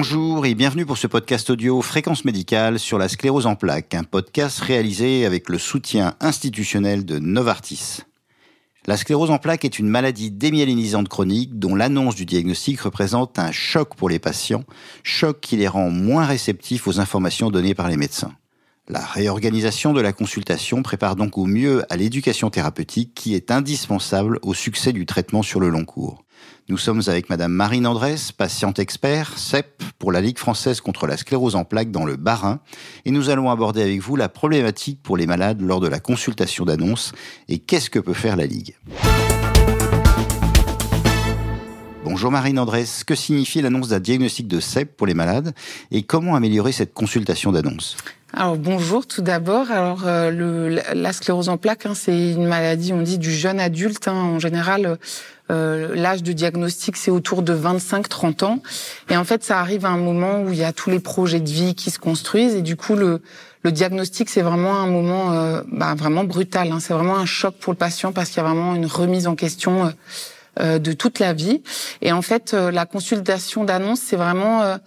Bonjour et bienvenue pour ce podcast audio Fréquence médicale sur la sclérose en plaques, un podcast réalisé avec le soutien institutionnel de Novartis. La sclérose en plaques est une maladie démyélinisante chronique dont l'annonce du diagnostic représente un choc pour les patients, choc qui les rend moins réceptifs aux informations données par les médecins. La réorganisation de la consultation prépare donc au mieux à l'éducation thérapeutique qui est indispensable au succès du traitement sur le long cours. Nous sommes avec Madame Marine Andrès, patiente expert, CEP, pour la Ligue française contre la sclérose en plaques dans le Bas-Rhin, et nous allons aborder avec vous la problématique pour les malades lors de la consultation d'annonce et qu'est-ce que peut faire la Ligue? Bonjour Marine Andrès, que signifie l'annonce d'un diagnostic de CEP pour les malades et comment améliorer cette consultation d'annonce? Alors bonjour tout d'abord. Alors euh, le, la sclérose en plaques, hein, c'est une maladie, on dit du jeune adulte. Hein. En général, euh, l'âge de diagnostic c'est autour de 25-30 ans. Et en fait, ça arrive à un moment où il y a tous les projets de vie qui se construisent. Et du coup, le, le diagnostic c'est vraiment un moment euh, bah, vraiment brutal. Hein. C'est vraiment un choc pour le patient parce qu'il y a vraiment une remise en question. Euh, de toute la vie et en fait la consultation d'annonce c'est vraiment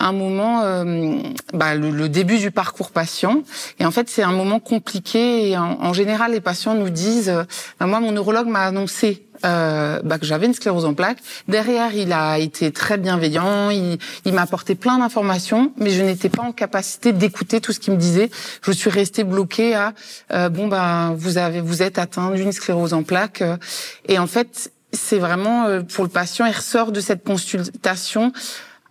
un moment, euh, bah, le, début du parcours patient. Et en fait, c'est un moment compliqué. Et en, général, les patients nous disent, bah, moi, mon neurologue m'a annoncé euh, bah, que j'avais une sclérose en plaques. Derrière, il a été très bienveillant, il, il m'a apporté plein d'informations, mais je n'étais pas en capacité d'écouter tout ce qu'il me disait. Je suis restée bloquée à euh, bon bah vous avez vous êtes atteint d'une sclérose en plaques. Et en fait, c'est vraiment euh, pour le patient, il ressort de cette consultation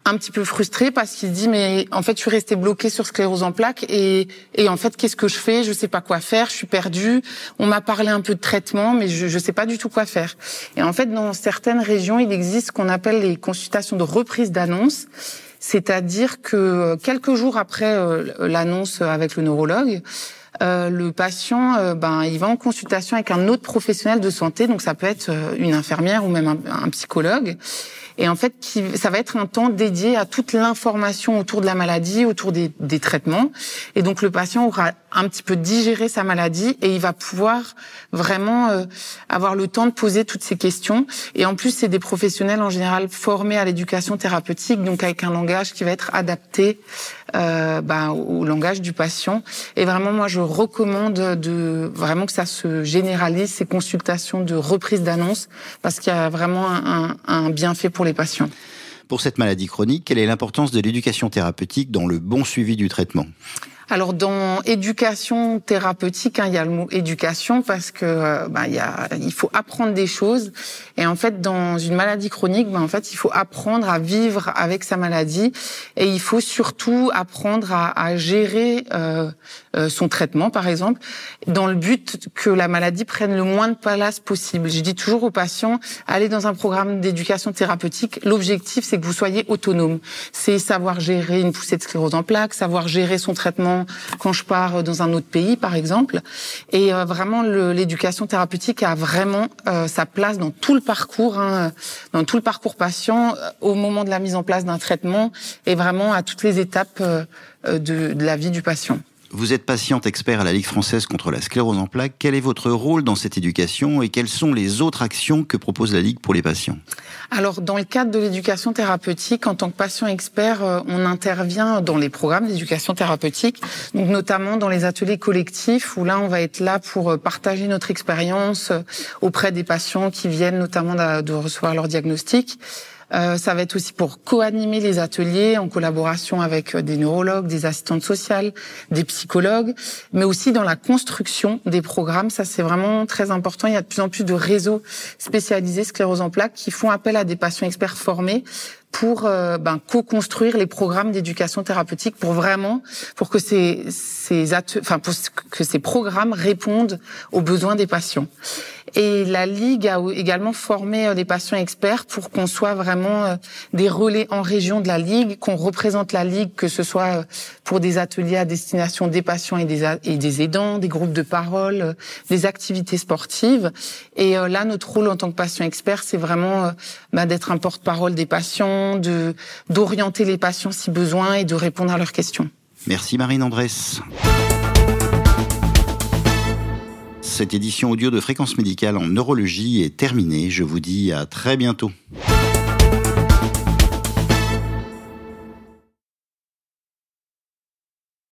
un petit peu frustré parce qu'il dit mais en fait je suis resté bloqué sur sclérose en plaques et, et en fait qu'est-ce que je fais? Je sais pas quoi faire je suis perdu on m'a parlé un peu de traitement mais je je sais pas du tout quoi faire. Et en fait dans certaines régions il existe ce qu'on appelle les consultations de reprise d'annonce c'est-à-dire que quelques jours après euh, l'annonce avec le neurologue euh, le patient, euh, ben, il va en consultation avec un autre professionnel de santé, donc ça peut être une infirmière ou même un psychologue, et en fait, ça va être un temps dédié à toute l'information autour de la maladie, autour des, des, traitements. Et donc, le patient aura un petit peu digéré sa maladie et il va pouvoir vraiment euh, avoir le temps de poser toutes ces questions. Et en plus, c'est des professionnels en général formés à l'éducation thérapeutique, donc avec un langage qui va être adapté euh, bah, au langage du patient. Et vraiment, moi, je recommande de vraiment que ça se généralise ces consultations de reprise d'annonce parce qu'il y a vraiment un, un bienfait pour les Pour cette maladie chronique, quelle est l'importance de l'éducation thérapeutique dans le bon suivi du traitement? Alors dans éducation thérapeutique, hein, il y a le mot éducation parce que euh, bah, il, y a, il faut apprendre des choses. Et en fait, dans une maladie chronique, bah, en fait, il faut apprendre à vivre avec sa maladie et il faut surtout apprendre à, à gérer euh, euh, son traitement, par exemple, dans le but que la maladie prenne le moins de place possible. Je dis toujours aux patients, allez dans un programme d'éducation thérapeutique. L'objectif, c'est que vous soyez autonome. C'est savoir gérer une poussée de sclérose en plaques, savoir gérer son traitement quand je pars dans un autre pays, par exemple. Et euh, vraiment, l'éducation thérapeutique a vraiment euh, sa place dans tout le parcours, hein, dans tout le parcours patient, euh, au moment de la mise en place d'un traitement et vraiment à toutes les étapes de la vie du patient. Vous êtes patiente expert à la Ligue française contre la sclérose en plaques. Quel est votre rôle dans cette éducation et quelles sont les autres actions que propose la Ligue pour les patients? Alors, dans le cadre de l'éducation thérapeutique, en tant que patient expert, euh, on intervient dans les programmes d'éducation thérapeutique, donc notamment dans les ateliers collectifs où là, on va être là pour euh, partager notre expérience euh, auprès des patients qui viennent notamment de recevoir leur diagnostic. Euh, ça va être aussi pour co-animer les ateliers en collaboration avec euh, des neurologues, des assistantes sociales, des psychologues, mais aussi dans la construction des programmes. Ça, c'est vraiment très important. Il y a de plus en plus de réseaux spécialisés sclérose en plaques qui font appel à des patients experts formés pour euh, ben, co-construire les programmes d'éducation thérapeutique pour vraiment pour que ces ces pour que ces programmes répondent aux besoins des patients. Et la Ligue a également formé euh, des patients experts pour qu'on soit vraiment euh, des relais en région de la Ligue, qu'on représente la Ligue, que ce soit pour des ateliers à destination des patients et des, aidants, des groupes de parole, des activités sportives. Et là, notre rôle en tant que patient expert, c'est vraiment ben, d'être un porte-parole des patients d'orienter les patients si besoin et de répondre à leurs questions. Merci Marine Andrès. Cette édition audio de Fréquence Médicale en neurologie est terminée. Je vous dis à très bientôt.